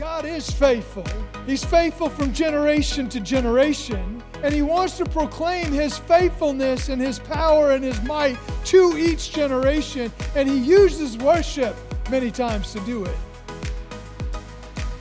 God is faithful. He's faithful from generation to generation, and He wants to proclaim His faithfulness and His power and His might to each generation, and He uses worship many times to do it.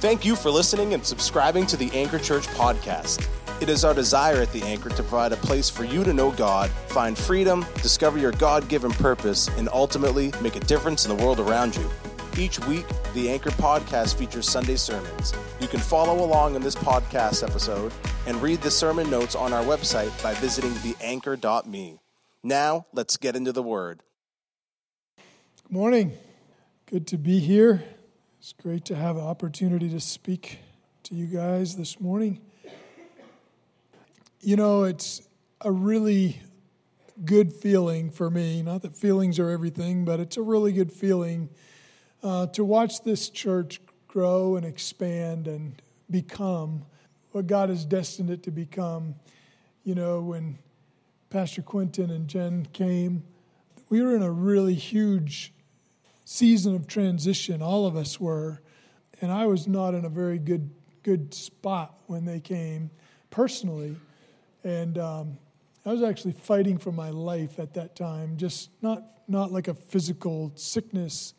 Thank you for listening and subscribing to the Anchor Church podcast. It is our desire at the Anchor to provide a place for you to know God, find freedom, discover your God given purpose, and ultimately make a difference in the world around you. Each week, the Anchor podcast features Sunday sermons. You can follow along in this podcast episode and read the sermon notes on our website by visiting theanchor.me. Now, let's get into the Word. Good morning. Good to be here. It's great to have an opportunity to speak to you guys this morning. You know, it's a really good feeling for me. Not that feelings are everything, but it's a really good feeling uh, to watch this church grow and expand and become what God has destined it to become. You know, when Pastor Quentin and Jen came, we were in a really huge season of transition. All of us were, and I was not in a very good good spot when they came personally. And um, I was actually fighting for my life at that time, just not, not like a physical sickness,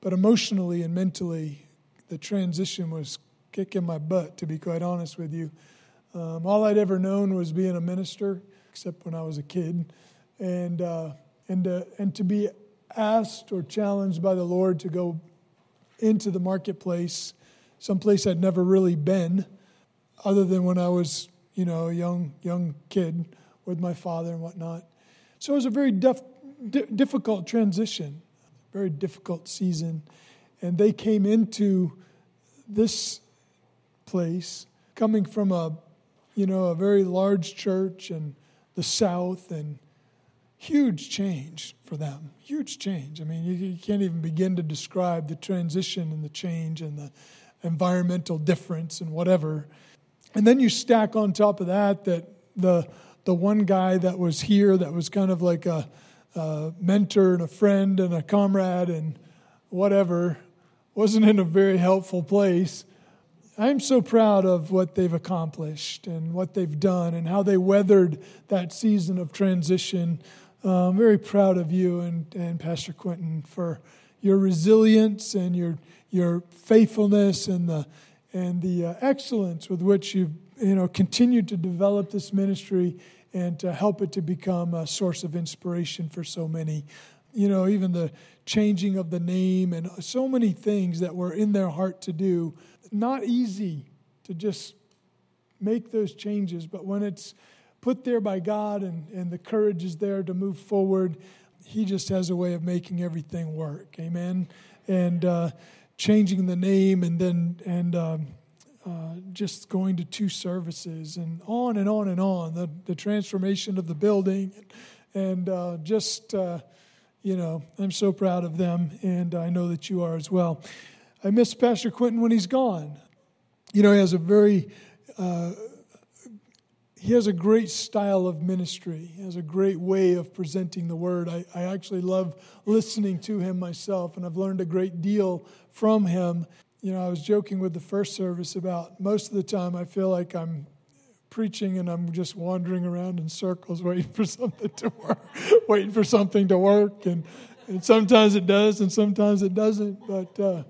but emotionally and mentally. The transition was kicking my butt, to be quite honest with you. Um, all I'd ever known was being a minister, except when I was a kid. And, uh, and, uh, and to be asked or challenged by the Lord to go into the marketplace, someplace I'd never really been, other than when I was you know, a young young kid with my father and whatnot. So it was a very def- difficult transition, very difficult season, and they came into this place coming from a you know a very large church in the south and huge change for them huge change. I mean you, you, can't even begin to describe the transition and the change and the environmental difference and whatever. And then you stack on top of that that the the one guy that was here that was kind of like a, a mentor and a friend and a comrade and whatever wasn't in a very helpful place. I'm so proud of what they've accomplished and what they've done and how they weathered that season of transition. Uh, I'm very proud of you and, and Pastor Quentin for your resilience and your your faithfulness and the and the uh, excellence with which you've you know continued to develop this ministry and to help it to become a source of inspiration for so many. You know even the changing of the name and so many things that were in their heart to do. Not easy to just make those changes but when it's put there by god and, and the courage is there to move forward he just has a way of making everything work. Amen? And uh, changing the name and then and um, uh, just going to two services and on and on and on the, the transformation of the building and, and uh, just uh, you know i'm so proud of them and i know that you are as well i miss pastor quentin when he's gone you know he has a very uh, he has a great style of ministry. He has a great way of presenting the word. I, I actually love listening to him myself, and I've learned a great deal from him. You know, I was joking with the first service about most of the time I feel like I'm preaching and I'm just wandering around in circles waiting for something to work, waiting for something to work. And, and sometimes it does and sometimes it doesn't. But, uh,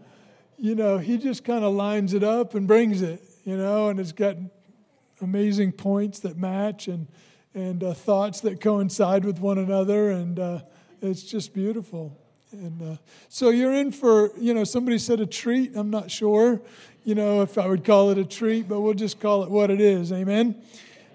you know, he just kind of lines it up and brings it, you know, and it's got amazing points that match and, and uh, thoughts that coincide with one another. And uh, it's just beautiful. And uh, so you're in for, you know, somebody said a treat. I'm not sure, you know, if I would call it a treat, but we'll just call it what it is. Amen.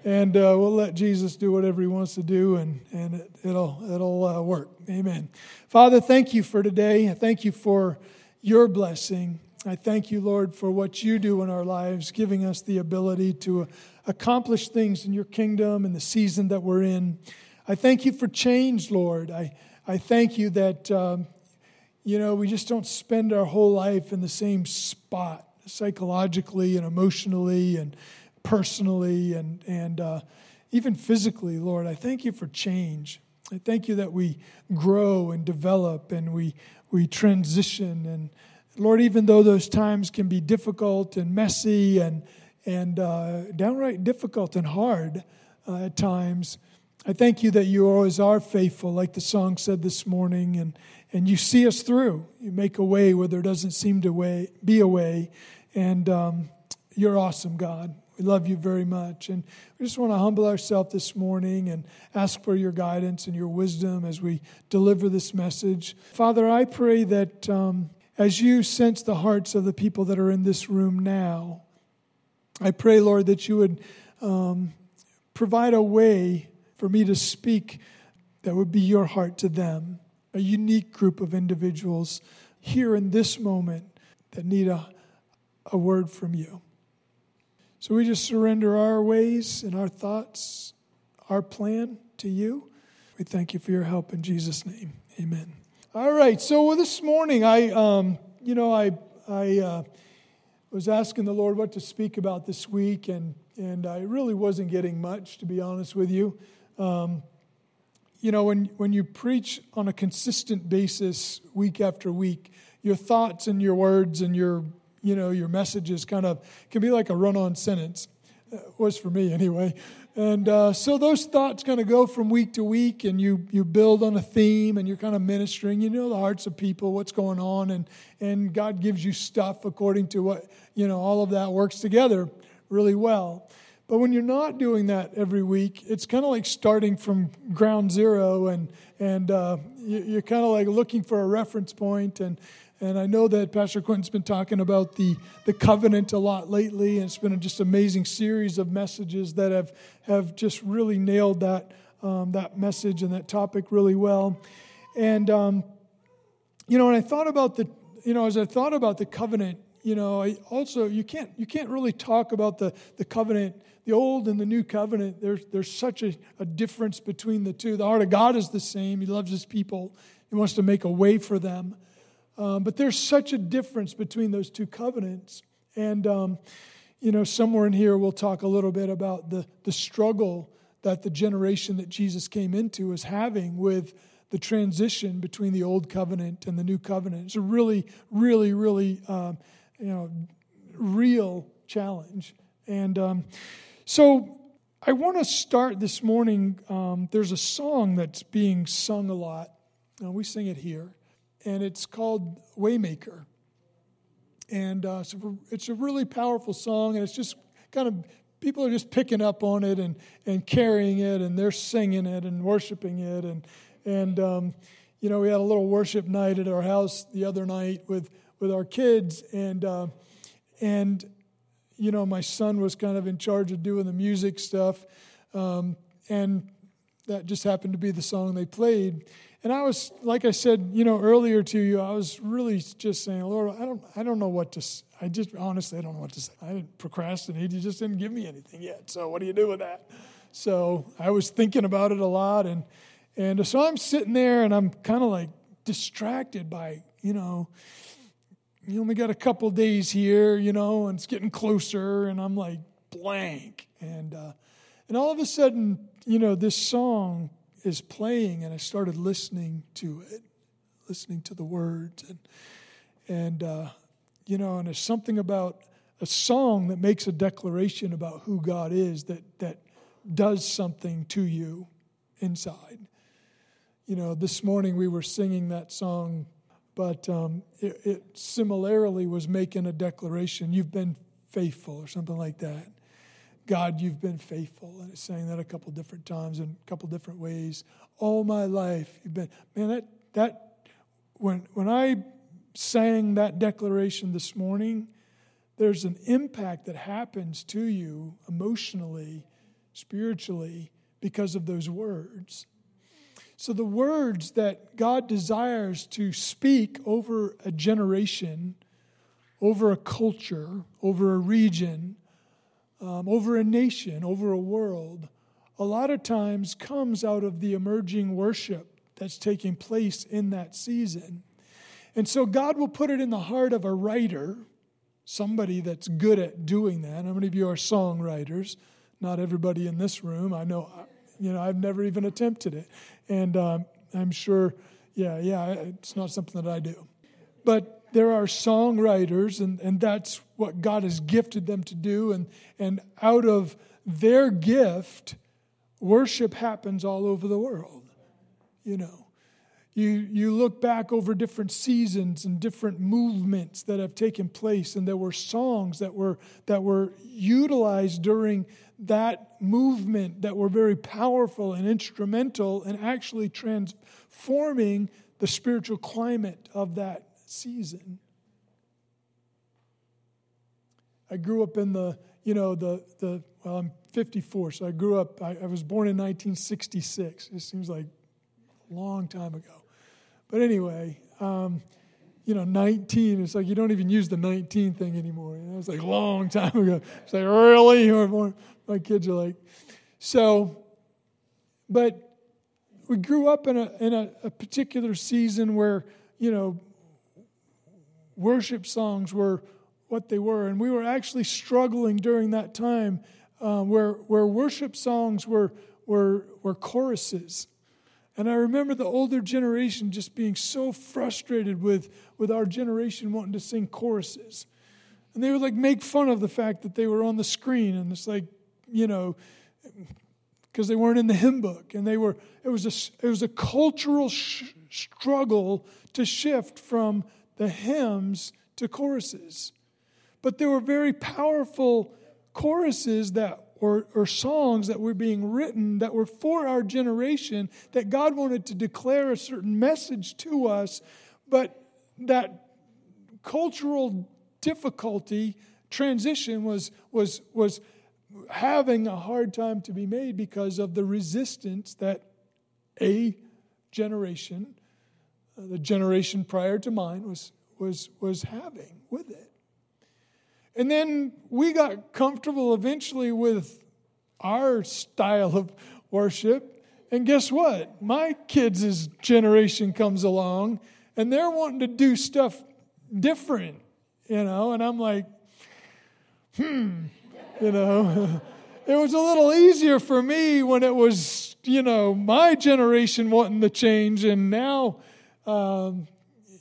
And uh, we'll let Jesus do whatever he wants to do, and, and it, will it'll uh, work. Amen. Father, thank you for today. I thank you for your blessing. I thank you, Lord, for what you do in our lives, giving us the ability to accomplish things in your kingdom and the season that we're in. I thank you for change, Lord. I, I thank you that, um, you know, we just don't spend our whole life in the same spot psychologically and emotionally and personally and, and uh, even physically, Lord. I thank you for change. I thank you that we grow and develop and we, we transition and Lord, even though those times can be difficult and messy and, and uh, downright difficult and hard uh, at times, I thank you that you always are faithful, like the song said this morning, and, and you see us through. You make a way where there doesn't seem to way, be a way. And um, you're awesome, God. We love you very much. And we just want to humble ourselves this morning and ask for your guidance and your wisdom as we deliver this message. Father, I pray that um, as you sense the hearts of the people that are in this room now, I pray, Lord, that you would um, provide a way for me to speak that would be your heart to them, a unique group of individuals here in this moment that need a, a word from you. So we just surrender our ways and our thoughts, our plan to you. We thank you for your help in Jesus' name. Amen. All right. So this morning, I, um, you know, I, I uh, was asking the Lord what to speak about this week, and and I really wasn't getting much, to be honest with you. Um, you know, when when you preach on a consistent basis, week after week, your thoughts and your words and your you know, your messages kind of can be like a run on sentence. It was for me anyway. And uh, so those thoughts kind of go from week to week, and you, you build on a theme, and you're kind of ministering. You know the hearts of people, what's going on, and, and God gives you stuff according to what, you know, all of that works together really well. But when you're not doing that every week, it's kind of like starting from ground zero, and, and uh, you're kind of like looking for a reference point. and, and I know that Pastor Quentin's been talking about the, the covenant a lot lately, and it's been just amazing series of messages that have, have just really nailed that, um, that message and that topic really well. And, um, you know, when I thought about the, you know, as I thought about the covenant, you know, I also, you can't, you can't really talk about the, the covenant, the old and the new covenant. There's, there's such a, a difference between the two. The heart of God is the same. He loves his people. He wants to make a way for them. Um, but there's such a difference between those two covenants. And, um, you know, somewhere in here we'll talk a little bit about the, the struggle that the generation that Jesus came into is having with the transition between the old covenant and the new covenant. It's a really, really, really, um, you know, real challenge. And um, so I want to start this morning. Um, there's a song that's being sung a lot. Uh, we sing it here and it's called Waymaker. And uh, so it's a really powerful song, and it's just kind of people are just picking up on it and, and carrying it, and they're singing it and worshiping it. And, and um, you know, we had a little worship night at our house the other night with, with our kids, and, uh, and, you know, my son was kind of in charge of doing the music stuff, um, and that just happened to be the song they played. And I was, like I said, you know, earlier to you, I was really just saying, Lord, I don't, I don't know what to. I just honestly, I don't know what to say. I didn't procrastinate. You just didn't give me anything yet. So what do you do with that? So I was thinking about it a lot, and and so I'm sitting there, and I'm kind of like distracted by, you know, you only got a couple days here, you know, and it's getting closer, and I'm like blank, and uh, and all of a sudden, you know, this song is playing, and I started listening to it, listening to the words, and and uh, you know, and there's something about a song that makes a declaration about who God is that that does something to you inside. You know, this morning we were singing that song, but um, it, it similarly was making a declaration. You've been faithful, or something like that. God, you've been faithful. And it's saying that a couple different times in a couple different ways. All my life, you've been, man, that, that, when, when I sang that declaration this morning, there's an impact that happens to you emotionally, spiritually, because of those words. So, the words that God desires to speak over a generation, over a culture, over a region, um, over a nation, over a world, a lot of times comes out of the emerging worship that's taking place in that season. And so God will put it in the heart of a writer, somebody that's good at doing that. How many of you are songwriters? Not everybody in this room. I know, you know, I've never even attempted it. And um, I'm sure, yeah, yeah, it's not something that I do. But there are songwriters, and, and that's what God has gifted them to do. And, and out of their gift, worship happens all over the world. You know, you, you look back over different seasons and different movements that have taken place, and there were songs that were, that were utilized during that movement that were very powerful and instrumental and actually transforming the spiritual climate of that season. I grew up in the, you know, the, the well, I'm 54, so I grew up, I, I was born in 1966. It seems like a long time ago. But anyway, um, you know, 19, it's like you don't even use the 19 thing anymore. You know, it's like a long time ago. It's like, really? Or My kids are like, so, but we grew up in a, in a, a particular season where, you know, worship songs were what they were. And we were actually struggling during that time uh, where, where worship songs were, were, were choruses. And I remember the older generation just being so frustrated with, with our generation wanting to sing choruses. And they would like make fun of the fact that they were on the screen. And it's like, you know, because they weren't in the hymn book. And they were, it was a, it was a cultural sh- struggle to shift from the hymns to choruses. But there were very powerful choruses that or, or songs that were being written that were for our generation that God wanted to declare a certain message to us, but that cultural difficulty transition was was was having a hard time to be made because of the resistance that a generation, uh, the generation prior to mine, was was was having with it. And then we got comfortable eventually with our style of worship. And guess what? My kids' generation comes along and they're wanting to do stuff different, you know, and I'm like, hmm, you know. it was a little easier for me when it was, you know, my generation wanting to change, and now, um,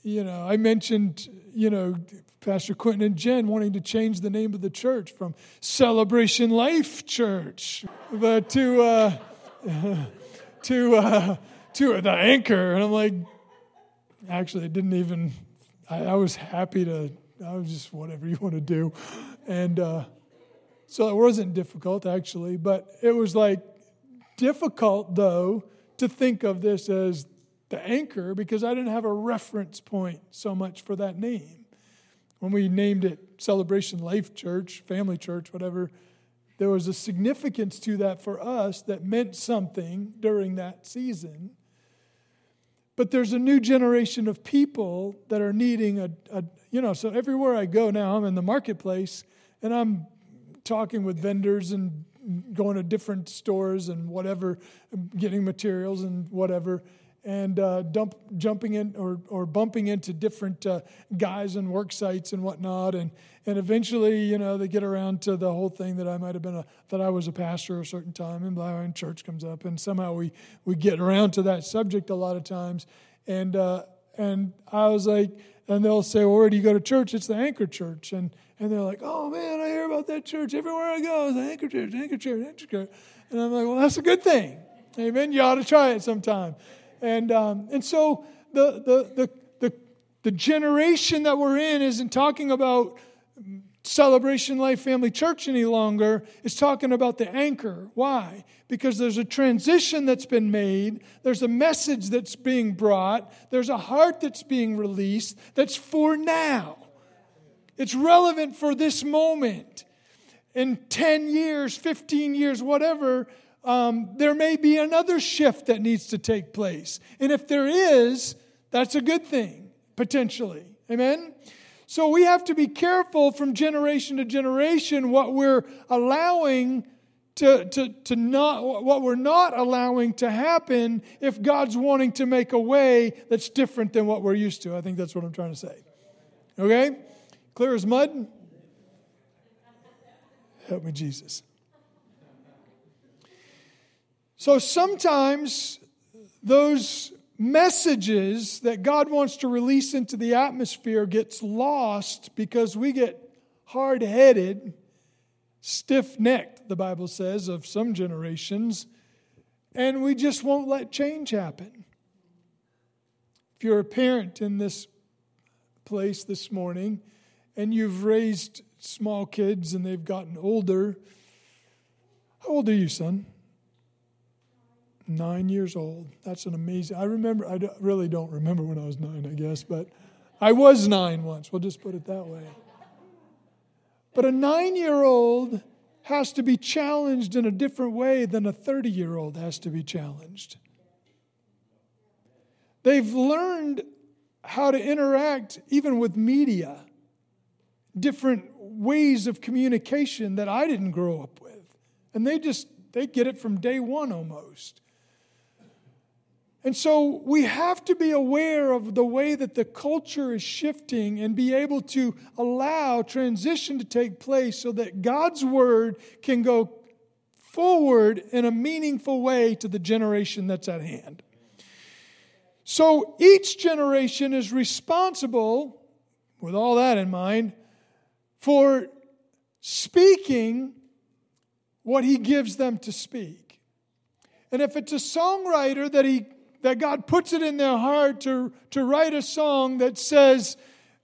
you know, I mentioned, you know, Pastor Quentin and Jen wanting to change the name of the church from Celebration Life Church but to uh, to uh, to the anchor, and I'm like, actually, I didn't even. I, I, was happy to. I was just whatever you want to do, and uh, so it wasn't difficult actually, but it was like difficult though to think of this as the anchor because I didn't have a reference point so much for that name when we named it Celebration Life Church, Family Church, whatever, there was a significance to that for us that meant something during that season. But there's a new generation of people that are needing a, a, you know, so everywhere I go now, I'm in the marketplace and I'm talking with vendors and going to different stores and whatever, getting materials and whatever and uh, dump, jumping in or, or bumping into different uh, guys and work sites and whatnot. And, and eventually, you know, they get around to the whole thing that I might have been a, that I was a pastor a certain time and blah, and church comes up. And somehow we, we get around to that subject a lot of times. And, uh, and I was like, and they'll say, well, where do you go to church? It's the Anchor Church. And, and they're like, oh man, I hear about that church. Everywhere I go, it's the Anchor Church, Anchor Church, Anchor Church. And I'm like, well, that's a good thing. Amen. You ought to try it sometime. And, um, and so the, the, the, the, the generation that we're in isn't talking about Celebration Life Family Church any longer. It's talking about the anchor. Why? Because there's a transition that's been made, there's a message that's being brought, there's a heart that's being released that's for now. It's relevant for this moment. In 10 years, 15 years, whatever, um, there may be another shift that needs to take place. And if there is, that's a good thing, potentially. Amen? So we have to be careful from generation to generation what we're allowing to, to, to not, what we're not allowing to happen if God's wanting to make a way that's different than what we're used to. I think that's what I'm trying to say. Okay? Clear as mud? Help me, Jesus. So sometimes those messages that God wants to release into the atmosphere gets lost because we get hard-headed, stiff-necked, the Bible says, of some generations, and we just won't let change happen. If you're a parent in this place this morning and you've raised small kids and they've gotten older, how old are you, son? Nine years old. That's an amazing. I remember. I really don't remember when I was nine, I guess, but I was nine once. We'll just put it that way. But a nine-year-old has to be challenged in a different way than a 30-year-old has to be challenged. They've learned how to interact even with media, different ways of communication that I didn't grow up with. And they just they get it from day one almost. And so we have to be aware of the way that the culture is shifting and be able to allow transition to take place so that God's word can go forward in a meaningful way to the generation that's at hand. So each generation is responsible, with all that in mind, for speaking what he gives them to speak. And if it's a songwriter that he that God puts it in their heart to, to write a song that says,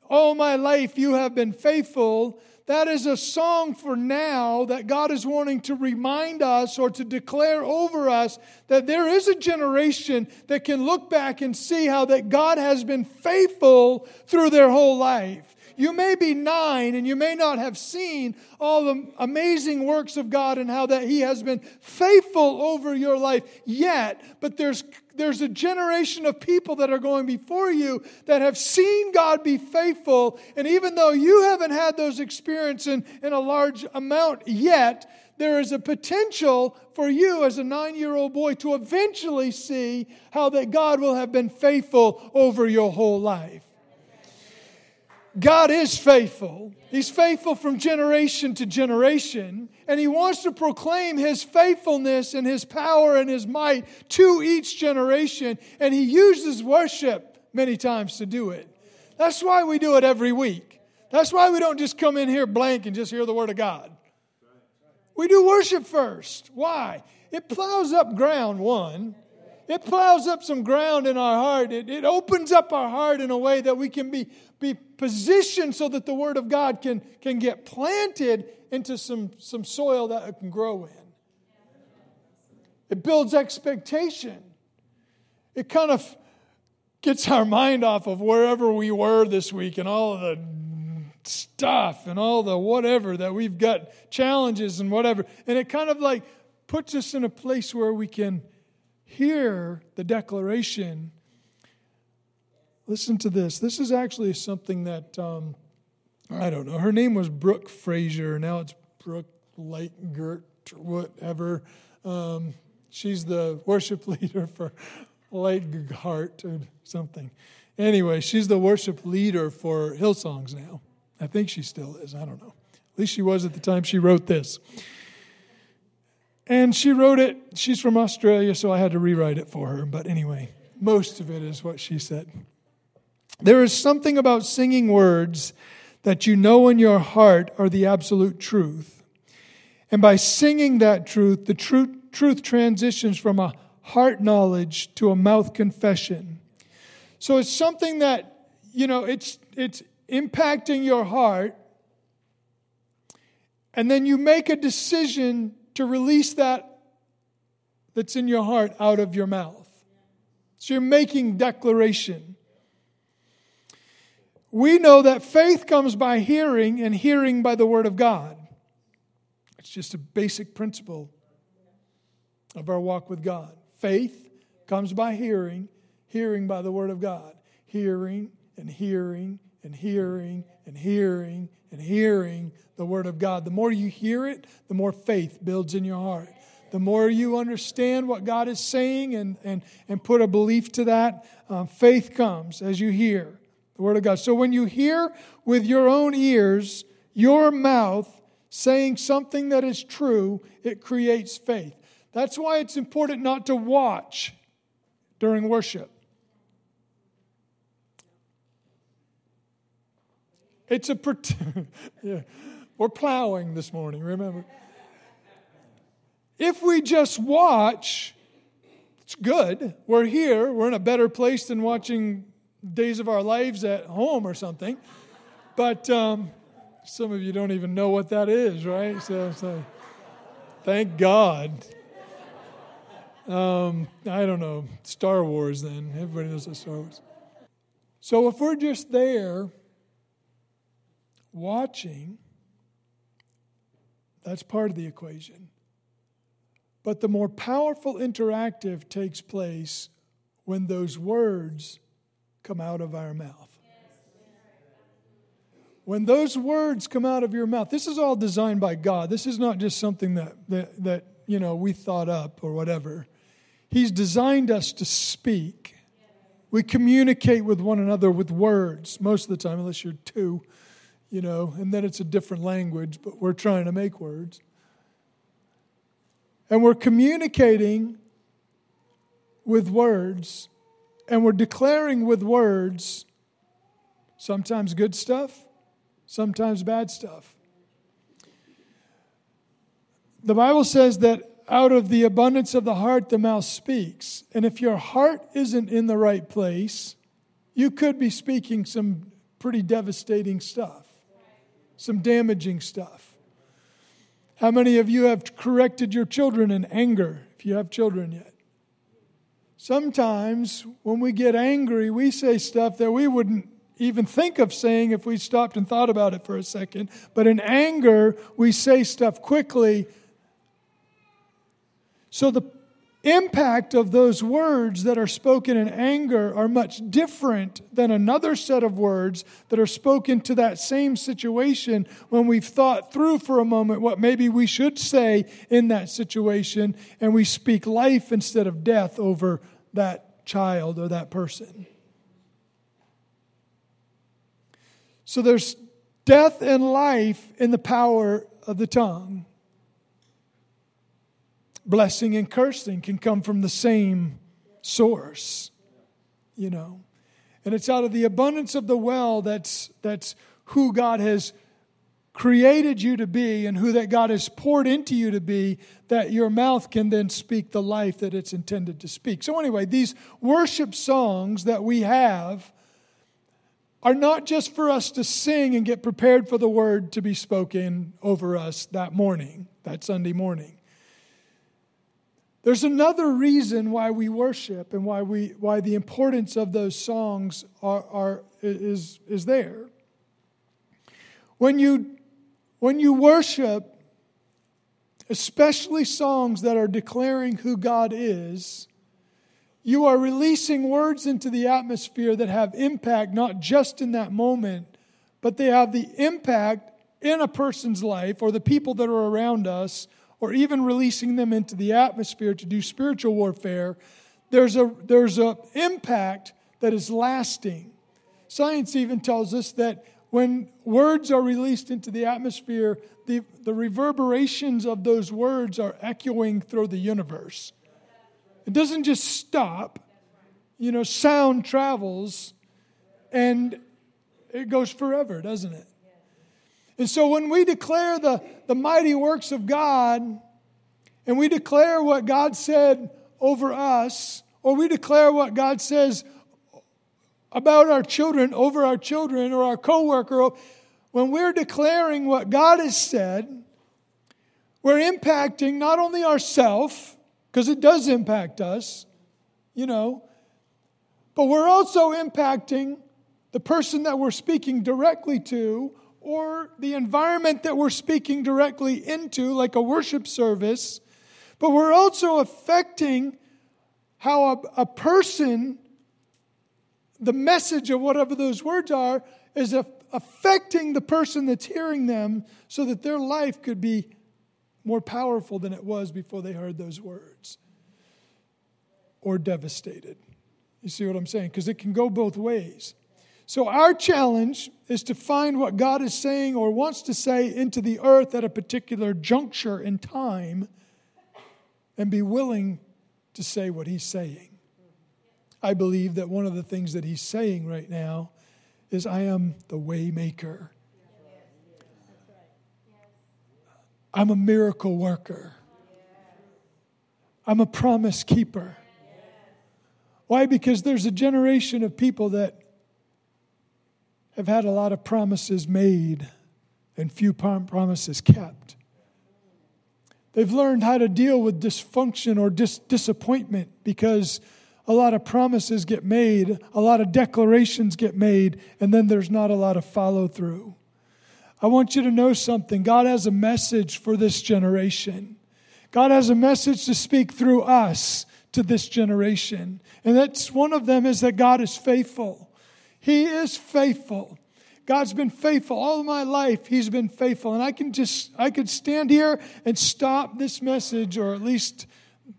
All my life you have been faithful. That is a song for now that God is wanting to remind us or to declare over us that there is a generation that can look back and see how that God has been faithful through their whole life. You may be nine and you may not have seen all the amazing works of God and how that He has been faithful over your life yet, but there's there's a generation of people that are going before you that have seen God be faithful. And even though you haven't had those experiences in, in a large amount yet, there is a potential for you as a nine year old boy to eventually see how that God will have been faithful over your whole life. God is faithful. He's faithful from generation to generation, and He wants to proclaim His faithfulness and His power and His might to each generation, and He uses worship many times to do it. That's why we do it every week. That's why we don't just come in here blank and just hear the Word of God. We do worship first. Why? It plows up ground, one. It plows up some ground in our heart. It, it opens up our heart in a way that we can be, be positioned so that the Word of God can, can get planted into some, some soil that it can grow in. It builds expectation. It kind of gets our mind off of wherever we were this week and all of the stuff and all the whatever that we've got challenges and whatever. And it kind of like puts us in a place where we can hear the declaration, listen to this. This is actually something that, um, I don't know, her name was Brooke Fraser. Now it's Brooke Lightgert whatever. Um, she's the worship leader for Lightgart or something. Anyway, she's the worship leader for Hillsongs now. I think she still is. I don't know. At least she was at the time she wrote this. And she wrote it. She's from Australia, so I had to rewrite it for her. But anyway, most of it is what she said. There is something about singing words that you know in your heart are the absolute truth. And by singing that truth, the truth, truth transitions from a heart knowledge to a mouth confession. So it's something that, you know, it's, it's impacting your heart. And then you make a decision to release that that's in your heart out of your mouth. So you're making declaration. We know that faith comes by hearing and hearing by the word of God. It's just a basic principle of our walk with God. Faith comes by hearing, hearing by the word of God. Hearing and hearing and hearing and hearing and hearing the Word of God. The more you hear it, the more faith builds in your heart. The more you understand what God is saying and, and, and put a belief to that, um, faith comes as you hear the Word of God. So when you hear with your own ears, your mouth saying something that is true, it creates faith. That's why it's important not to watch during worship. It's a yeah. We're plowing this morning, remember? If we just watch, it's good. We're here. We're in a better place than watching Days of Our Lives at home or something. But um, some of you don't even know what that is, right? So, so thank God. Um, I don't know. Star Wars, then. Everybody knows what Star Wars. So if we're just there watching, that's part of the equation. But the more powerful interactive takes place when those words come out of our mouth. When those words come out of your mouth, this is all designed by God. This is not just something that, that, that you know, we thought up or whatever. He's designed us to speak. We communicate with one another with words most of the time, unless you're two, you know, and then it's a different language, but we're trying to make words. And we're communicating with words, and we're declaring with words sometimes good stuff, sometimes bad stuff. The Bible says that out of the abundance of the heart, the mouth speaks. And if your heart isn't in the right place, you could be speaking some pretty devastating stuff, some damaging stuff. How many of you have corrected your children in anger, if you have children yet? Sometimes when we get angry, we say stuff that we wouldn't even think of saying if we stopped and thought about it for a second. But in anger, we say stuff quickly. So the impact of those words that are spoken in anger are much different than another set of words that are spoken to that same situation when we've thought through for a moment what maybe we should say in that situation and we speak life instead of death over that child or that person. So there's death and life in the power of the tongue blessing and cursing can come from the same source, you know. And it's out of the abundance of the well that's, that's who God has created you to be and who that God has poured into you to be that your mouth can then speak the life that it's intended to speak. So, anyway, these worship songs that we have are not just for us to sing and get prepared for the word to be spoken over us that morning, that Sunday morning. There's another reason why we worship and why, we, why the importance of those songs are, are, is, is there. When you, when you worship, especially songs that are declaring who God is, you are releasing words into the atmosphere that have impact not just in that moment, but they have the impact in a person's life or the people that are around us or even releasing them into the atmosphere to do spiritual warfare, there's a there's a impact that is lasting. Science even tells us that when words are released into the atmosphere, the, the reverberations of those words are echoing through the universe. It doesn't just stop. You know, sound travels and it goes forever, doesn't it? And so when we declare the, the mighty works of God, and we declare what God said over us, or we declare what God says about our children over our children or our coworker, when we're declaring what God has said, we're impacting not only ourselves, because it does impact us, you know, but we're also impacting the person that we're speaking directly to or the environment that we're speaking directly into, like a worship service, but we're also affecting how a, a person, the message of whatever those words are, is a, affecting the person that's hearing them so that their life could be more powerful than it was before they heard those words or devastated. You see what I'm saying? Because it can go both ways. So, our challenge is to find what God is saying or wants to say into the earth at a particular juncture in time and be willing to say what He's saying. I believe that one of the things that He's saying right now is, I am the waymaker. I'm a miracle worker. I'm a promise keeper. Why? Because there's a generation of people that have had a lot of promises made and few promises kept. They've learned how to deal with dysfunction or dis- disappointment because a lot of promises get made, a lot of declarations get made, and then there's not a lot of follow through. I want you to know something. God has a message for this generation. God has a message to speak through us to this generation. And that's one of them is that God is faithful. He is faithful. God's been faithful all my life. He's been faithful. And I can just, I could stand here and stop this message, or at least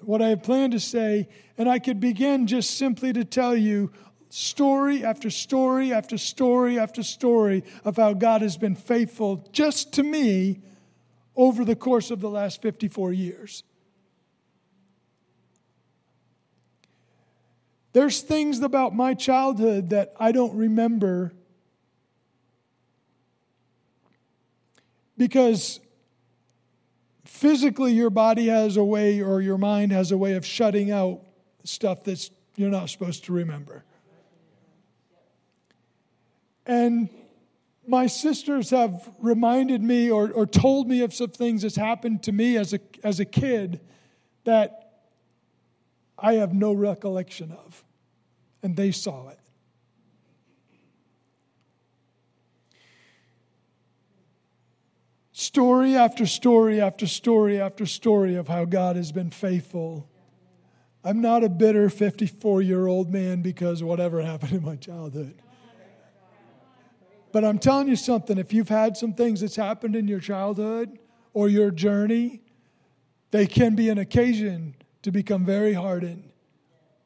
what I have planned to say, and I could begin just simply to tell you story after story after story after story of how God has been faithful just to me over the course of the last 54 years. There's things about my childhood that I don't remember because physically your body has a way or your mind has a way of shutting out stuff that you're not supposed to remember. And my sisters have reminded me or, or told me of some things that's happened to me as a, as a kid that I have no recollection of. And they saw it. Story after story after story after story of how God has been faithful. I'm not a bitter 54 year old man because whatever happened in my childhood. But I'm telling you something if you've had some things that's happened in your childhood or your journey, they can be an occasion to become very hardened.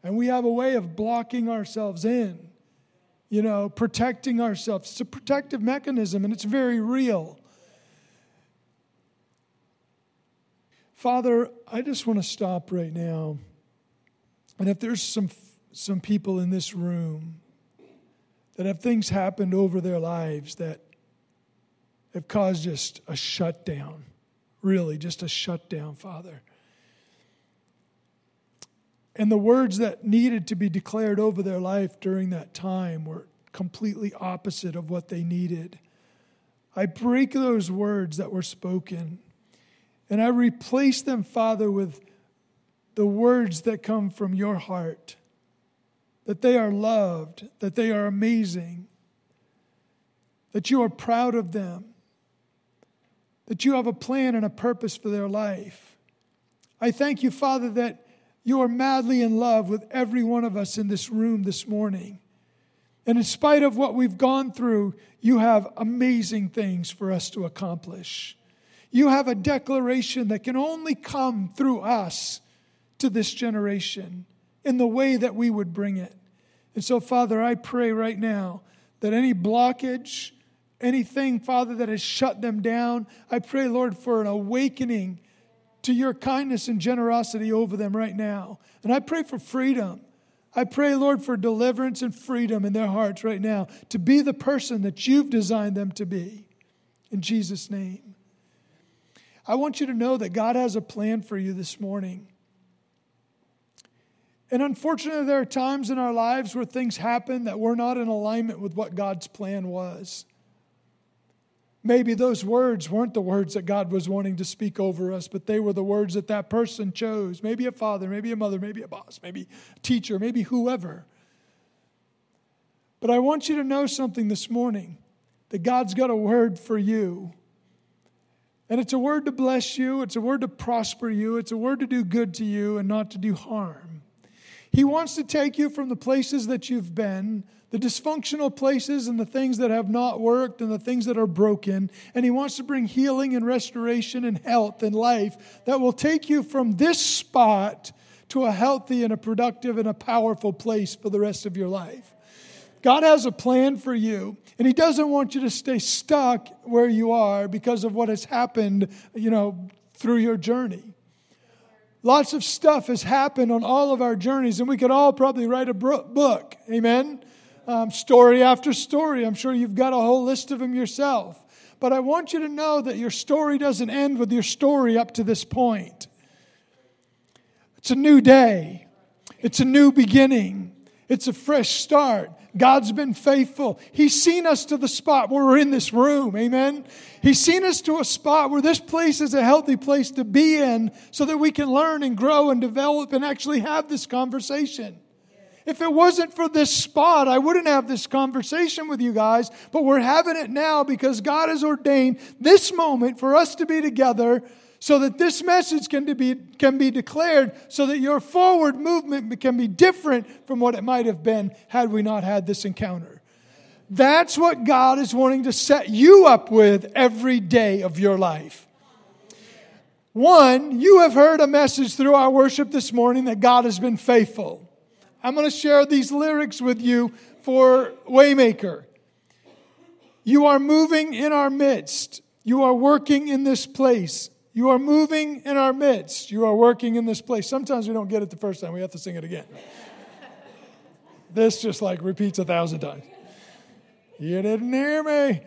And we have a way of blocking ourselves in, you know, protecting ourselves. It's a protective mechanism and it's very real. Father, I just want to stop right now. And if there's some, some people in this room that have things happened over their lives that have caused just a shutdown, really, just a shutdown, Father. And the words that needed to be declared over their life during that time were completely opposite of what they needed. I break those words that were spoken and I replace them, Father, with the words that come from your heart that they are loved, that they are amazing, that you are proud of them, that you have a plan and a purpose for their life. I thank you, Father, that you are madly in love with every one of us in this room this morning. And in spite of what we've gone through, you have amazing things for us to accomplish. You have a declaration that can only come through us to this generation in the way that we would bring it. And so, Father, I pray right now that any blockage, anything, Father, that has shut them down, I pray, Lord, for an awakening to your kindness and generosity over them right now. And I pray for freedom. I pray, Lord, for deliverance and freedom in their hearts right now to be the person that you've designed them to be. In Jesus' name. I want you to know that God has a plan for you this morning. And unfortunately, there are times in our lives where things happen that we're not in alignment with what God's plan was. Maybe those words weren't the words that God was wanting to speak over us, but they were the words that that person chose. Maybe a father, maybe a mother, maybe a boss, maybe a teacher, maybe whoever. But I want you to know something this morning that God's got a word for you. And it's a word to bless you, it's a word to prosper you, it's a word to do good to you and not to do harm. He wants to take you from the places that you've been, the dysfunctional places and the things that have not worked and the things that are broken. And He wants to bring healing and restoration and health and life that will take you from this spot to a healthy and a productive and a powerful place for the rest of your life. God has a plan for you, and He doesn't want you to stay stuck where you are because of what has happened, you know, through your journey. Lots of stuff has happened on all of our journeys, and we could all probably write a book. Amen? Um, story after story. I'm sure you've got a whole list of them yourself. But I want you to know that your story doesn't end with your story up to this point. It's a new day, it's a new beginning, it's a fresh start. God's been faithful. He's seen us to the spot where we're in this room. Amen. He's seen us to a spot where this place is a healthy place to be in so that we can learn and grow and develop and actually have this conversation. If it wasn't for this spot, I wouldn't have this conversation with you guys, but we're having it now because God has ordained this moment for us to be together so that this message can be, can be declared so that your forward movement can be different from what it might have been had we not had this encounter. That's what God is wanting to set you up with every day of your life. One, you have heard a message through our worship this morning that God has been faithful. I'm going to share these lyrics with you for Waymaker. You are moving in our midst. You are working in this place. You are moving in our midst. You are working in this place. Sometimes we don't get it the first time. We have to sing it again. this just like repeats a thousand times. You didn't hear me.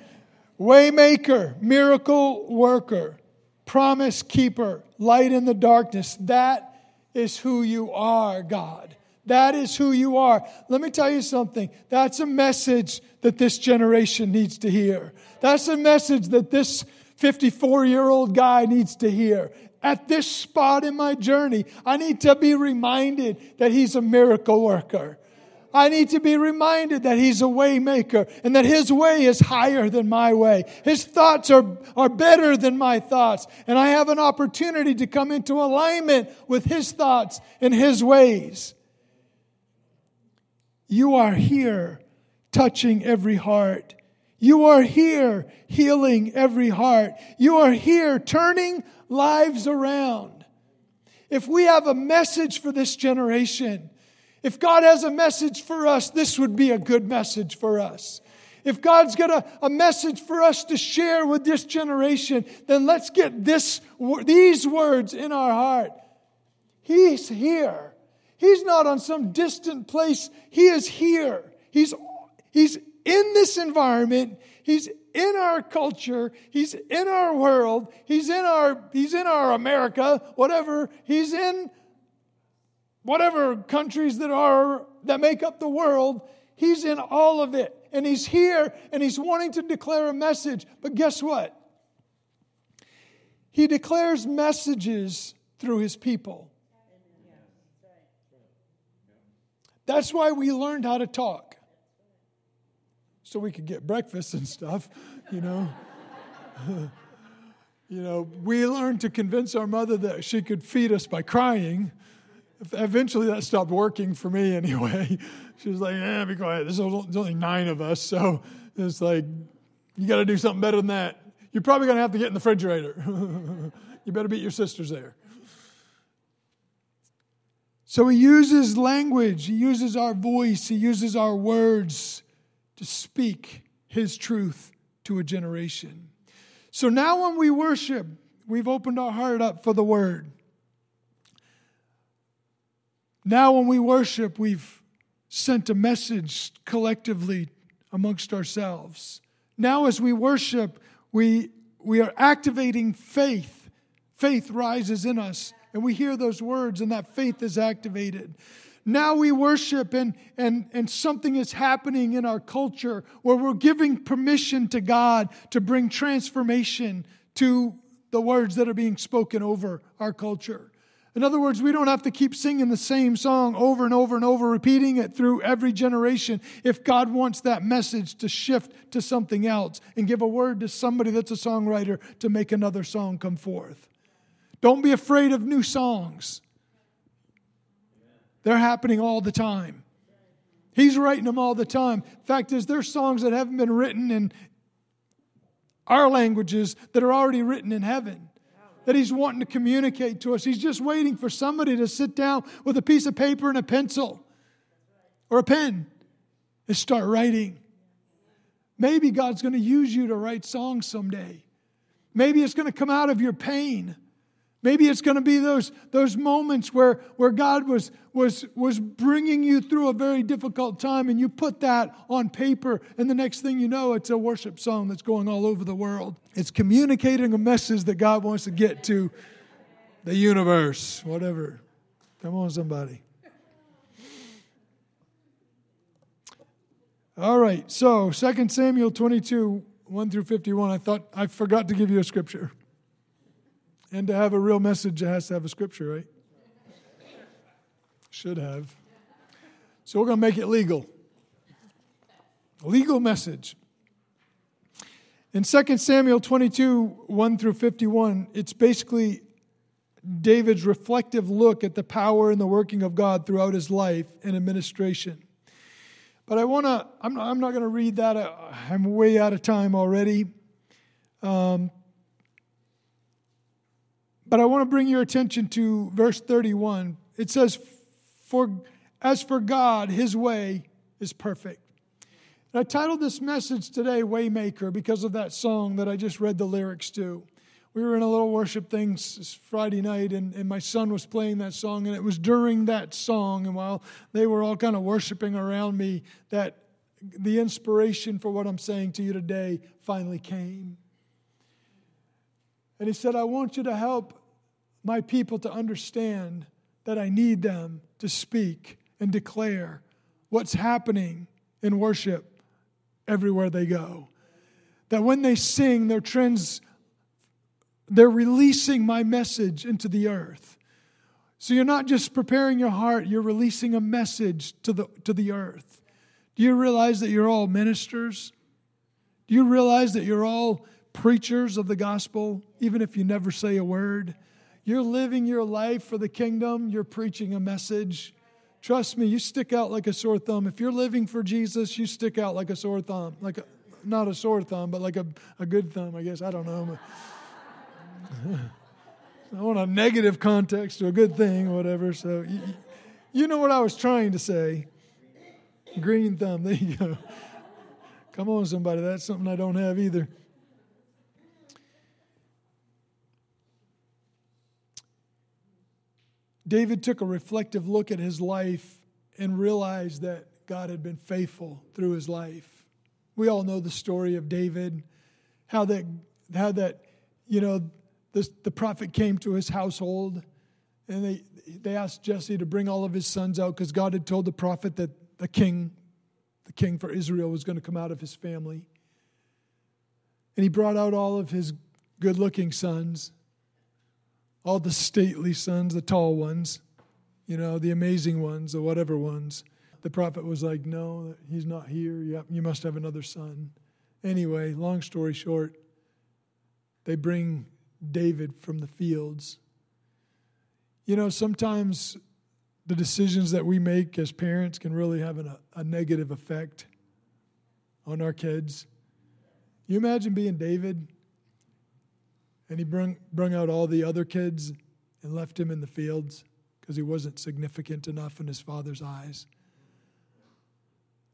Waymaker, miracle worker, promise keeper, light in the darkness. That is who you are, God. That is who you are. Let me tell you something. That's a message that this generation needs to hear. That's a message that this 54 year old guy needs to hear. At this spot in my journey, I need to be reminded that he's a miracle worker. I need to be reminded that He's a waymaker and that His way is higher than my way. His thoughts are, are better than my thoughts. And I have an opportunity to come into alignment with His thoughts and His ways. You are here touching every heart. You are here healing every heart. You are here turning lives around. If we have a message for this generation, if God has a message for us, this would be a good message for us. If God's got a, a message for us to share with this generation, then let's get this, these words in our heart. He's here. He's not on some distant place. He is here. He's, he's in this environment. He's in our culture. He's in our world. He's in our, he's in our America, whatever. He's in whatever countries that are, that make up the world. He's in all of it. And he's here and he's wanting to declare a message. But guess what? He declares messages through his people. That's why we learned how to talk. So we could get breakfast and stuff, you know. you know, we learned to convince our mother that she could feed us by crying. Eventually, that stopped working for me anyway. She was like, "Yeah, be quiet. There's only nine of us, so it's like you got to do something better than that. You're probably going to have to get in the refrigerator. you better beat your sisters there." So he uses language, he uses our voice, he uses our words to speak his truth to a generation. So now when we worship, we've opened our heart up for the word. Now when we worship, we've sent a message collectively amongst ourselves. Now as we worship, we, we are activating faith. Faith rises in us and we hear those words and that faith is activated. Now we worship and, and, and something is happening in our culture where we're giving permission to God to bring transformation to the words that are being spoken over our culture. In other words, we don't have to keep singing the same song over and over and over, repeating it through every generation if God wants that message to shift to something else and give a word to somebody that's a songwriter to make another song come forth. Don't be afraid of new songs. They're happening all the time. He's writing them all the time. Fact is, there's songs that haven't been written in our languages that are already written in heaven that he's wanting to communicate to us. He's just waiting for somebody to sit down with a piece of paper and a pencil or a pen and start writing. Maybe God's going to use you to write songs someday. Maybe it's going to come out of your pain. Maybe it's going to be those, those moments where, where God was, was, was bringing you through a very difficult time and you put that on paper, and the next thing you know, it's a worship song that's going all over the world. It's communicating a message that God wants to get to the universe, whatever. Come on, somebody. All right, so 2 Samuel 22, 1 through 51. I thought I forgot to give you a scripture. And to have a real message, it has to have a scripture, right? Should have. So we're going to make it legal. Legal message. In 2 Samuel 22, 1 through 51, it's basically David's reflective look at the power and the working of God throughout his life and administration. But I want to, I'm not, not going to read that. Uh, I'm way out of time already. Um, but I want to bring your attention to verse 31. It says, For as for God, his way is perfect. And I titled this message today, Waymaker, because of that song that I just read the lyrics to. We were in a little worship thing Friday night, and, and my son was playing that song, and it was during that song, and while they were all kind of worshiping around me, that the inspiration for what I'm saying to you today finally came. And he said, I want you to help my people to understand that I need them to speak and declare what's happening in worship everywhere they go. That when they sing, their trends, they're releasing my message into the earth. So you're not just preparing your heart, you're releasing a message to the, to the earth. Do you realize that you're all ministers? Do you realize that you're all preachers of the gospel, even if you never say a word? You're living your life for the kingdom, you're preaching a message. Trust me, you stick out like a sore thumb. If you're living for Jesus, you stick out like a sore thumb. Like a, not a sore thumb, but like a, a good thumb, I guess. I don't know. I want a negative context to a good thing or whatever. So you, you know what I was trying to say. Green thumb, there you go. Come on, somebody. That's something I don't have either. David took a reflective look at his life and realized that God had been faithful through his life. We all know the story of David, how that, how that you know, the, the prophet came to his household and they, they asked Jesse to bring all of his sons out because God had told the prophet that the king, the king for Israel, was going to come out of his family. And he brought out all of his good looking sons all the stately sons, the tall ones, you know, the amazing ones, the whatever ones. The prophet was like, No, he's not here. You, you must have another son. Anyway, long story short, they bring David from the fields. You know, sometimes the decisions that we make as parents can really have an, a negative effect on our kids. You imagine being David and he brung, brung out all the other kids and left him in the fields because he wasn't significant enough in his father's eyes.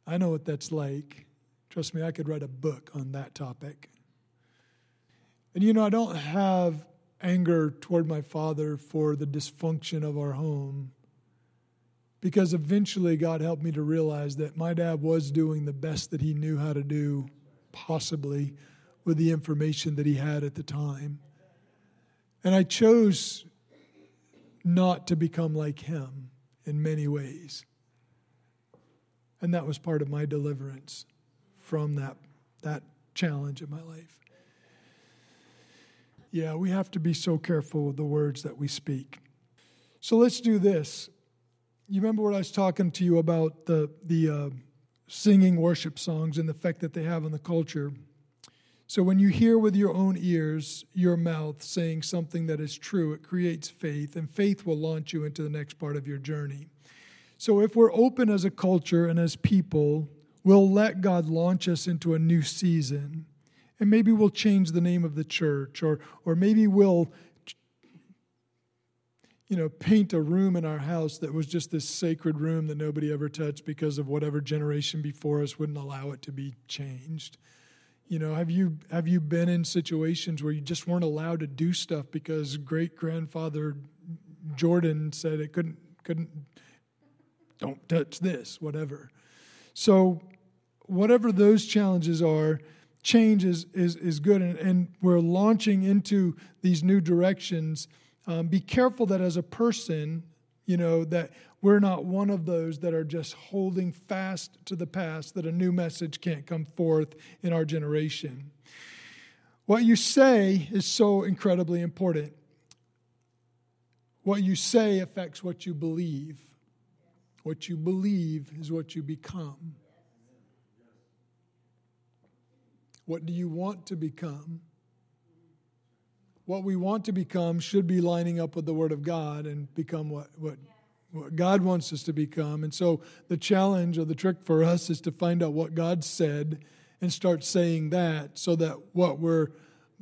I know what that's like. Trust me, I could write a book on that topic. And you know, I don't have anger toward my father for the dysfunction of our home because eventually God helped me to realize that my dad was doing the best that he knew how to do, possibly with the information that he had at the time. And I chose not to become like him in many ways. And that was part of my deliverance from that, that challenge in my life. Yeah, we have to be so careful with the words that we speak. So let's do this. You remember what I was talking to you about the, the uh, singing worship songs and the effect that they have on the culture? So when you hear with your own ears your mouth saying something that is true, it creates faith, and faith will launch you into the next part of your journey. So if we're open as a culture and as people, we'll let God launch us into a new season. And maybe we'll change the name of the church, or, or maybe we'll you know, paint a room in our house that was just this sacred room that nobody ever touched because of whatever generation before us wouldn't allow it to be changed. You know, have you have you been in situations where you just weren't allowed to do stuff because great grandfather Jordan said it couldn't couldn't don't touch this, whatever. So whatever those challenges are, change is is, is good and, and we're launching into these new directions. Um, be careful that as a person, you know, that we're not one of those that are just holding fast to the past, that a new message can't come forth in our generation. What you say is so incredibly important. What you say affects what you believe. What you believe is what you become. What do you want to become? What we want to become should be lining up with the Word of God and become what, what what God wants us to become. And so the challenge or the trick for us is to find out what God said and start saying that so that what we're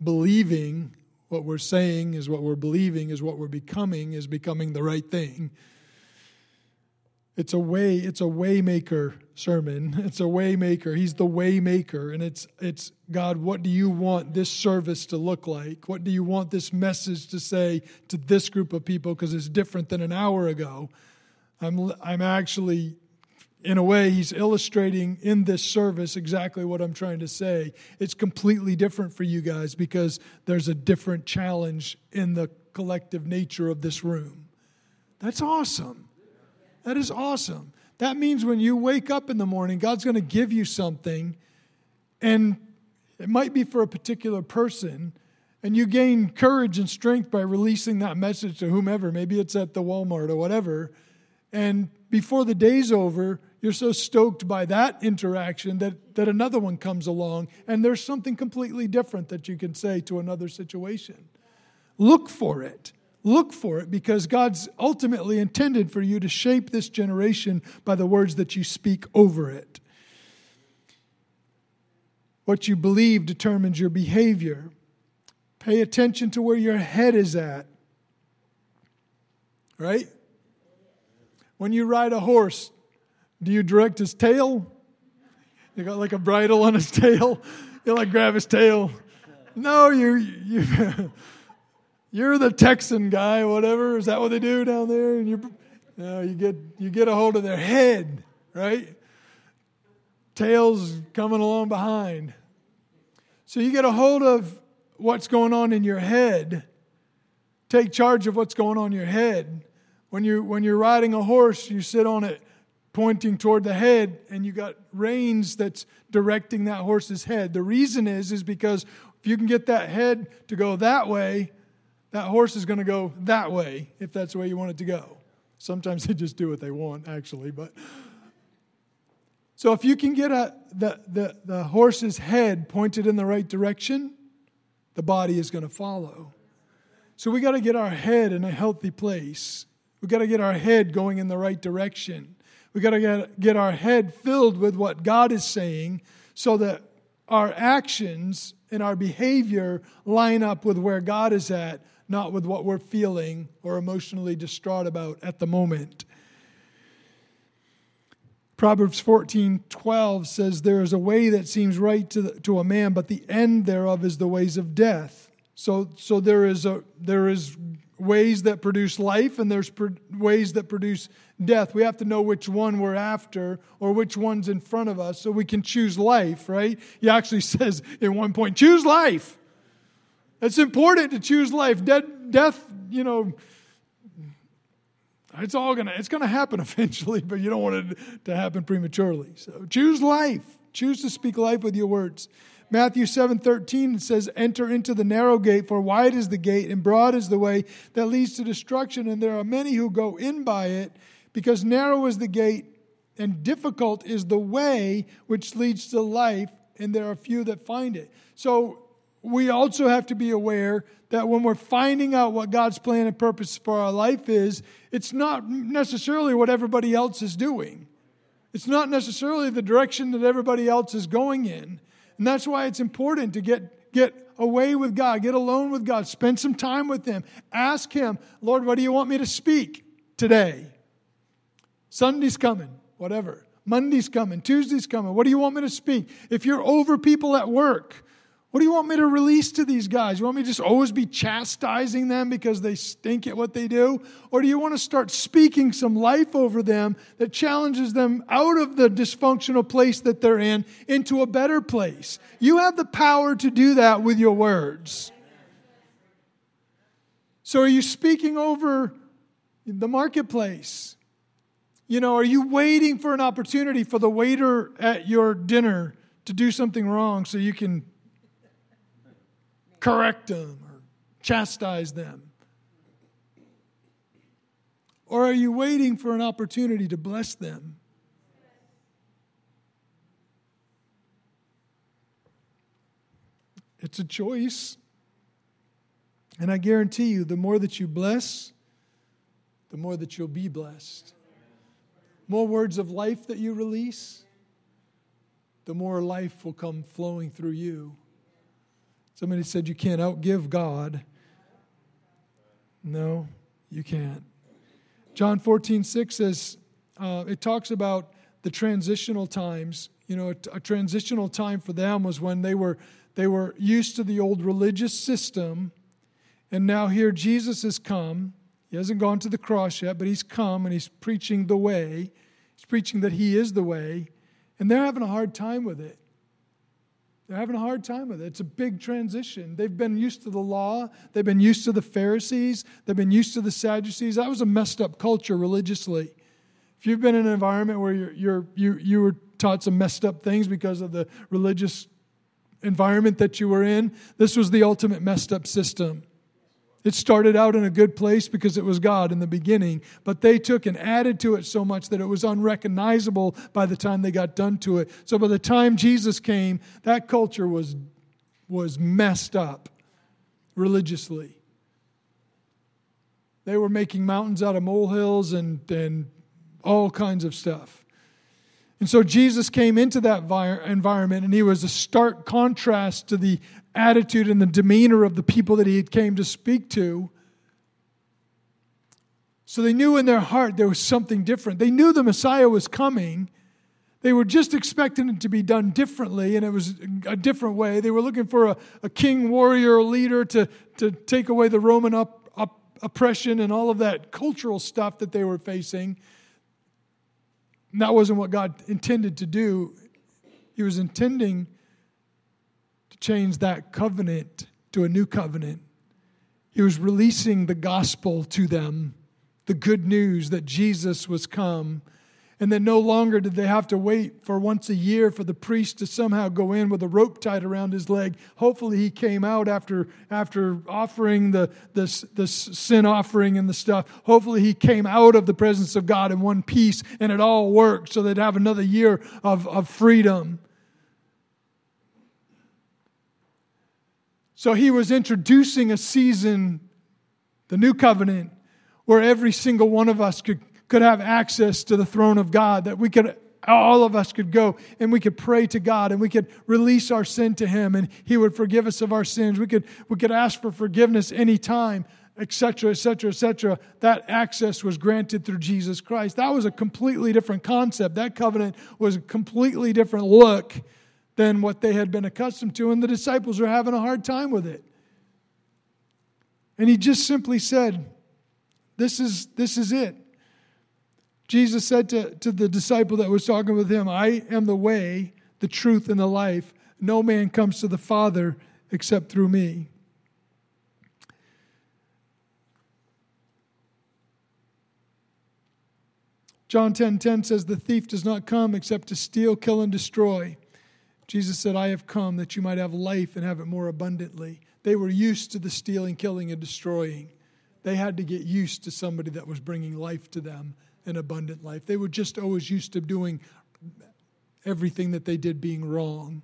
believing, what we're saying is what we're believing, is what we're becoming, is becoming the right thing. It's a way, it's a waymaker sermon. It's a waymaker. He's the waymaker. And it's it's God, what do you want this service to look like? What do you want this message to say to this group of people? Because it's different than an hour ago. I'm I'm actually in a way, he's illustrating in this service exactly what I'm trying to say. It's completely different for you guys because there's a different challenge in the collective nature of this room. That's awesome. That is awesome. That means when you wake up in the morning, God's going to give you something, and it might be for a particular person, and you gain courage and strength by releasing that message to whomever. Maybe it's at the Walmart or whatever. And before the day's over, you're so stoked by that interaction that, that another one comes along, and there's something completely different that you can say to another situation. Look for it. Look for it because God's ultimately intended for you to shape this generation by the words that you speak over it. What you believe determines your behavior. Pay attention to where your head is at. Right? When you ride a horse, do you direct his tail? You got like a bridle on his tail. You like grab his tail. No, you you you're the Texan guy, whatever. Is that what they do down there? And you, you, you get you get a hold of their head, right? Tails coming along behind. So you get a hold of what's going on in your head. Take charge of what's going on in your head. When you when you're riding a horse, you sit on it pointing toward the head and you got reins that's directing that horse's head. The reason is is because if you can get that head to go that way, that horse is going to go that way if that's the way you want it to go. Sometimes they just do what they want, actually, but. So if you can get a, the, the, the horse's head pointed in the right direction, the body is going to follow. So we got to get our head in a healthy place. We got to get our head going in the right direction. We got to get, get our head filled with what God is saying so that our actions and our behavior line up with where God is at, not with what we're feeling or emotionally distraught about at the moment. Proverbs 14 12 says, There is a way that seems right to, the, to a man, but the end thereof is the ways of death. So, so there, is a, there is ways that produce life and there's ways that produce death. We have to know which one we're after or which one's in front of us so we can choose life, right? He actually says at one point, choose life. It's important to choose life. Dead, death, you know, it's all gonna it's gonna happen eventually, but you don't want it to happen prematurely. So choose life. Choose to speak life with your words. Matthew 7 13 says, Enter into the narrow gate, for wide is the gate, and broad is the way that leads to destruction, and there are many who go in by it, because narrow is the gate, and difficult is the way which leads to life, and there are few that find it. So we also have to be aware that when we're finding out what God's plan and purpose for our life is, it's not necessarily what everybody else is doing. It's not necessarily the direction that everybody else is going in. And that's why it's important to get, get away with God, get alone with God, spend some time with Him. Ask Him, Lord, what do you want me to speak today? Sunday's coming, whatever. Monday's coming, Tuesday's coming. What do you want me to speak? If you're over people at work, what do you want me to release to these guys? You want me to just always be chastising them because they stink at what they do? Or do you want to start speaking some life over them that challenges them out of the dysfunctional place that they're in into a better place? You have the power to do that with your words. So, are you speaking over the marketplace? You know, are you waiting for an opportunity for the waiter at your dinner to do something wrong so you can correct them or chastise them? Or are you waiting for an opportunity to bless them? It's a choice. And I guarantee you, the more that you bless, the more that you'll be blessed. More words of life that you release, the more life will come flowing through you. Somebody said you can't outgive God. No, you can't. John 14, 6 says, uh, it talks about the transitional times. You know, a, a transitional time for them was when they were, they were used to the old religious system and now here Jesus has come. He hasn't gone to the cross yet, but he's come and he's preaching the way. He's preaching that he is the way. And they're having a hard time with it. They're having a hard time with it. It's a big transition. They've been used to the law, they've been used to the Pharisees, they've been used to the Sadducees. That was a messed up culture religiously. If you've been in an environment where you're, you're, you, you were taught some messed up things because of the religious environment that you were in, this was the ultimate messed up system. It started out in a good place because it was God in the beginning, but they took and added to it so much that it was unrecognizable by the time they got done to it. So by the time Jesus came, that culture was, was messed up religiously. They were making mountains out of molehills and, and all kinds of stuff. And so Jesus came into that environment and he was a stark contrast to the attitude and the demeanor of the people that he had came to speak to. So they knew in their heart there was something different. They knew the Messiah was coming. They were just expecting it to be done differently, and it was a different way. They were looking for a, a king, warrior, leader to, to take away the Roman up, up, oppression and all of that cultural stuff that they were facing. And that wasn't what God intended to do. He was intending change that covenant to a new covenant. He was releasing the gospel to them, the good news that Jesus was come. And then no longer did they have to wait for once a year for the priest to somehow go in with a rope tied around his leg. Hopefully, he came out after, after offering the, the, the sin offering and the stuff. Hopefully, he came out of the presence of God in one piece and it all worked so they'd have another year of, of freedom. So he was introducing a season, the new covenant, where every single one of us could, could have access to the throne of God, that we could all of us could go and we could pray to God and we could release our sin to him and he would forgive us of our sins. We could we could ask for forgiveness anytime, etc., etc., etc. That access was granted through Jesus Christ. That was a completely different concept. That covenant was a completely different look than what they had been accustomed to, and the disciples are having a hard time with it. And he just simply said, This is, this is it. Jesus said to, to the disciple that was talking with him, I am the way, the truth, and the life. No man comes to the Father except through me. John 10:10 10, 10 says the thief does not come except to steal, kill and destroy. Jesus said, I have come that you might have life and have it more abundantly. They were used to the stealing, killing, and destroying. They had to get used to somebody that was bringing life to them, an abundant life. They were just always used to doing everything that they did being wrong.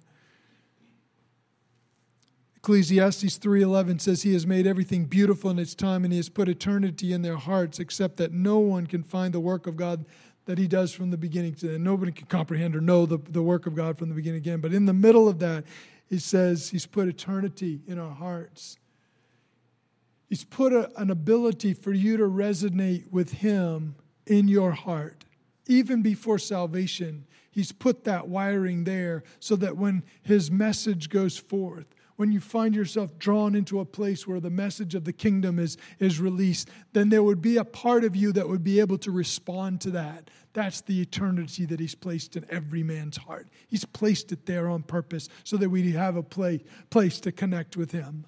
Ecclesiastes 3:11 says he has made everything beautiful in its time and he has put eternity in their hearts except that no one can find the work of God that he does from the beginning to end. Nobody can comprehend or know the, the work of God from the beginning again. But in the middle of that, he says he's put eternity in our hearts. He's put a, an ability for you to resonate with him in your heart, even before salvation, He's put that wiring there so that when His message goes forth, when you find yourself drawn into a place where the message of the kingdom is, is released, then there would be a part of you that would be able to respond to that. That's the eternity that He's placed in every man's heart. He's placed it there on purpose so that we have a play, place to connect with Him.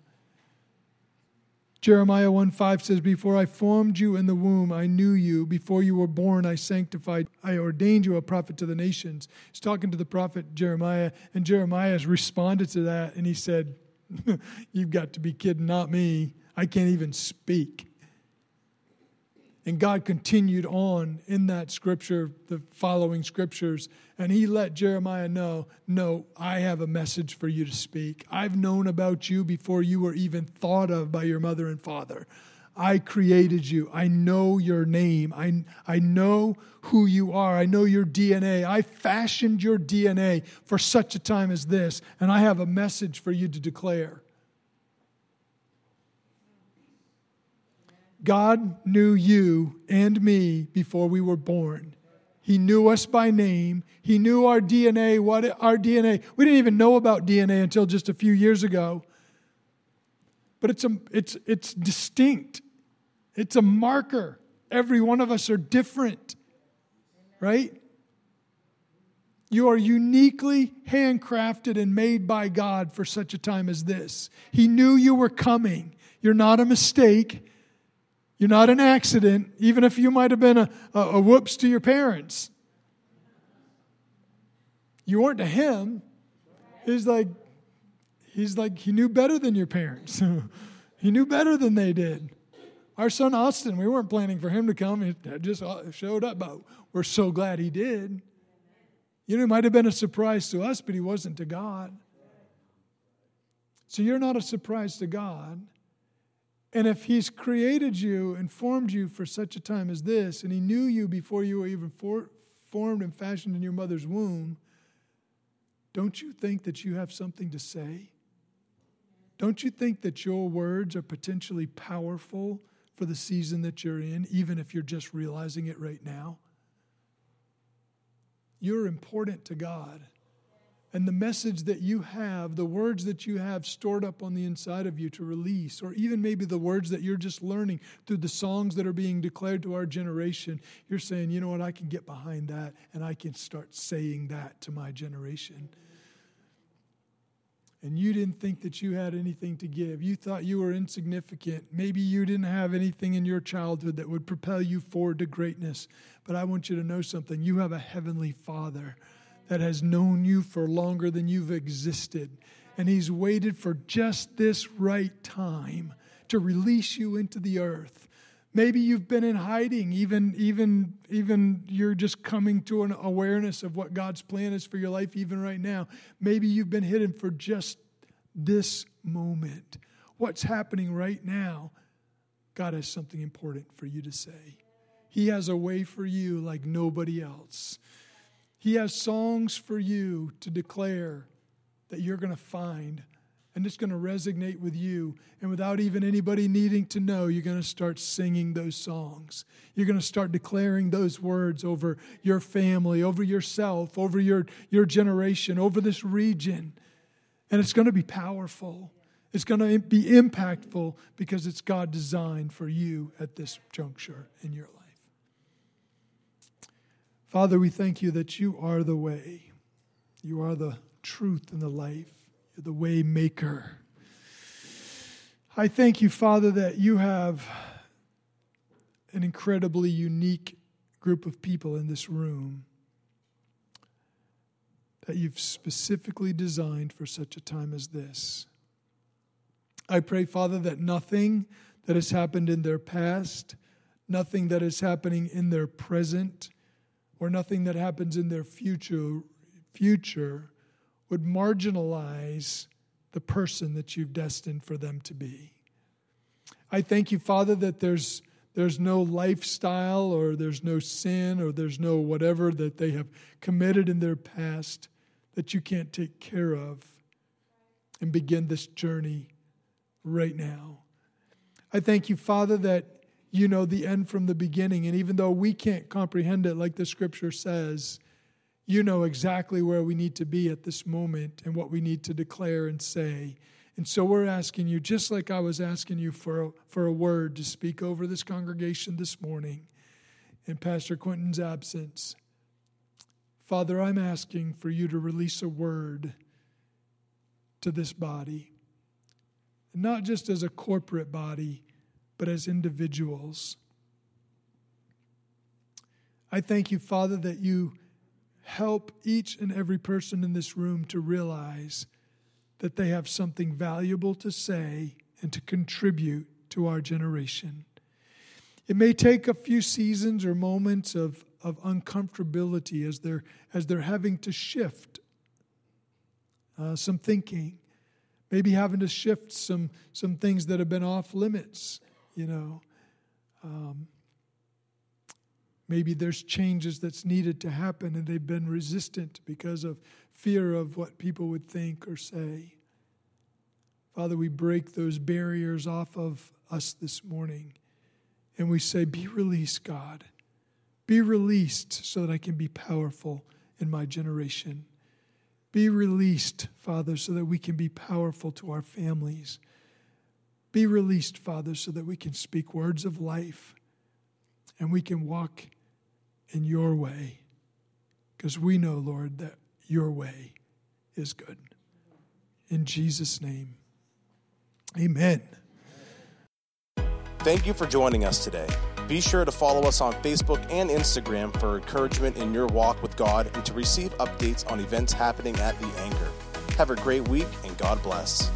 Jeremiah 1 5 says, Before I formed you in the womb, I knew you. Before you were born, I sanctified. I ordained you a prophet to the nations. He's talking to the prophet Jeremiah, and Jeremiah has responded to that, and he said, You've got to be kidding, not me. I can't even speak. And God continued on in that scripture, the following scriptures, and He let Jeremiah know no, I have a message for you to speak. I've known about you before you were even thought of by your mother and father. I created you. I know your name. I, I know who you are. I know your DNA. I fashioned your DNA for such a time as this, and I have a message for you to declare. God knew you and me before we were born. He knew us by name. He knew our DNA, what our DNA. We didn't even know about DNA until just a few years ago. But it's, a, it's, it's distinct, it's a marker. Every one of us are different, right? You are uniquely handcrafted and made by God for such a time as this. He knew you were coming. You're not a mistake. You're not an accident, even if you might have been a, a, a whoops to your parents. You weren't to him. He's like, he's like, he knew better than your parents. he knew better than they did. Our son Austin, we weren't planning for him to come. He just showed up, but we're so glad he did. You know, it might have been a surprise to us, but he wasn't to God. So you're not a surprise to God. And if He's created you and formed you for such a time as this, and He knew you before you were even for, formed and fashioned in your mother's womb, don't you think that you have something to say? Don't you think that your words are potentially powerful for the season that you're in, even if you're just realizing it right now? You're important to God and the message that you have, the words that you have stored up on the inside of you to release, or even maybe the words that you're just learning through the songs that are being declared to our generation, you're saying, you know what, I can get behind that and I can start saying that to my generation. And you didn't think that you had anything to give. You thought you were insignificant. Maybe you didn't have anything in your childhood that would propel you forward to greatness. But I want you to know something. You have a heavenly Father that has known you for longer than you've existed. And He's waited for just this right time to release you into the earth. Maybe you've been in hiding, even, even, even you're just coming to an awareness of what God's plan is for your life, even right now. Maybe you've been hidden for just this moment. What's happening right now? God has something important for you to say. He has a way for you like nobody else. He has songs for you to declare that you're going to find, and it's going to resonate with you. And without even anybody needing to know, you're going to start singing those songs. You're going to start declaring those words over your family, over yourself, over your, your generation, over this region. And it's going to be powerful. It's going to be impactful because it's God designed for you at this juncture in your life. Father, we thank you that you are the way. You are the truth and the life. You're the way maker. I thank you, Father, that you have an incredibly unique group of people in this room that you've specifically designed for such a time as this. I pray, Father, that nothing that has happened in their past, nothing that is happening in their present, or nothing that happens in their future, future would marginalize the person that you've destined for them to be. I thank you, Father, that there's, there's no lifestyle or there's no sin or there's no whatever that they have committed in their past that you can't take care of and begin this journey right now. I thank you, Father, that you know the end from the beginning. And even though we can't comprehend it like the scripture says, you know exactly where we need to be at this moment and what we need to declare and say. And so we're asking you, just like I was asking you for a, for a word to speak over this congregation this morning in Pastor Quentin's absence. Father, I'm asking for you to release a word to this body, not just as a corporate body, but as individuals. I thank you, Father, that you help each and every person in this room to realize that they have something valuable to say and to contribute to our generation. It may take a few seasons or moments of, of uncomfortability as they're, as they're having to shift uh, some thinking, maybe having to shift some, some things that have been off limits, you know. Um, maybe there's changes that's needed to happen and they've been resistant because of fear of what people would think or say. Father, we break those barriers off of us this morning and we say, Be released, God. Be released so that I can be powerful in my generation. Be released, Father, so that we can be powerful to our families. Be released, Father, so that we can speak words of life and we can walk in your way because we know, Lord, that your way is good. In Jesus' name, amen. Thank you for joining us today. Be sure to follow us on Facebook and Instagram for encouragement in your walk with God and to receive updates on events happening at The Anchor. Have a great week and God bless.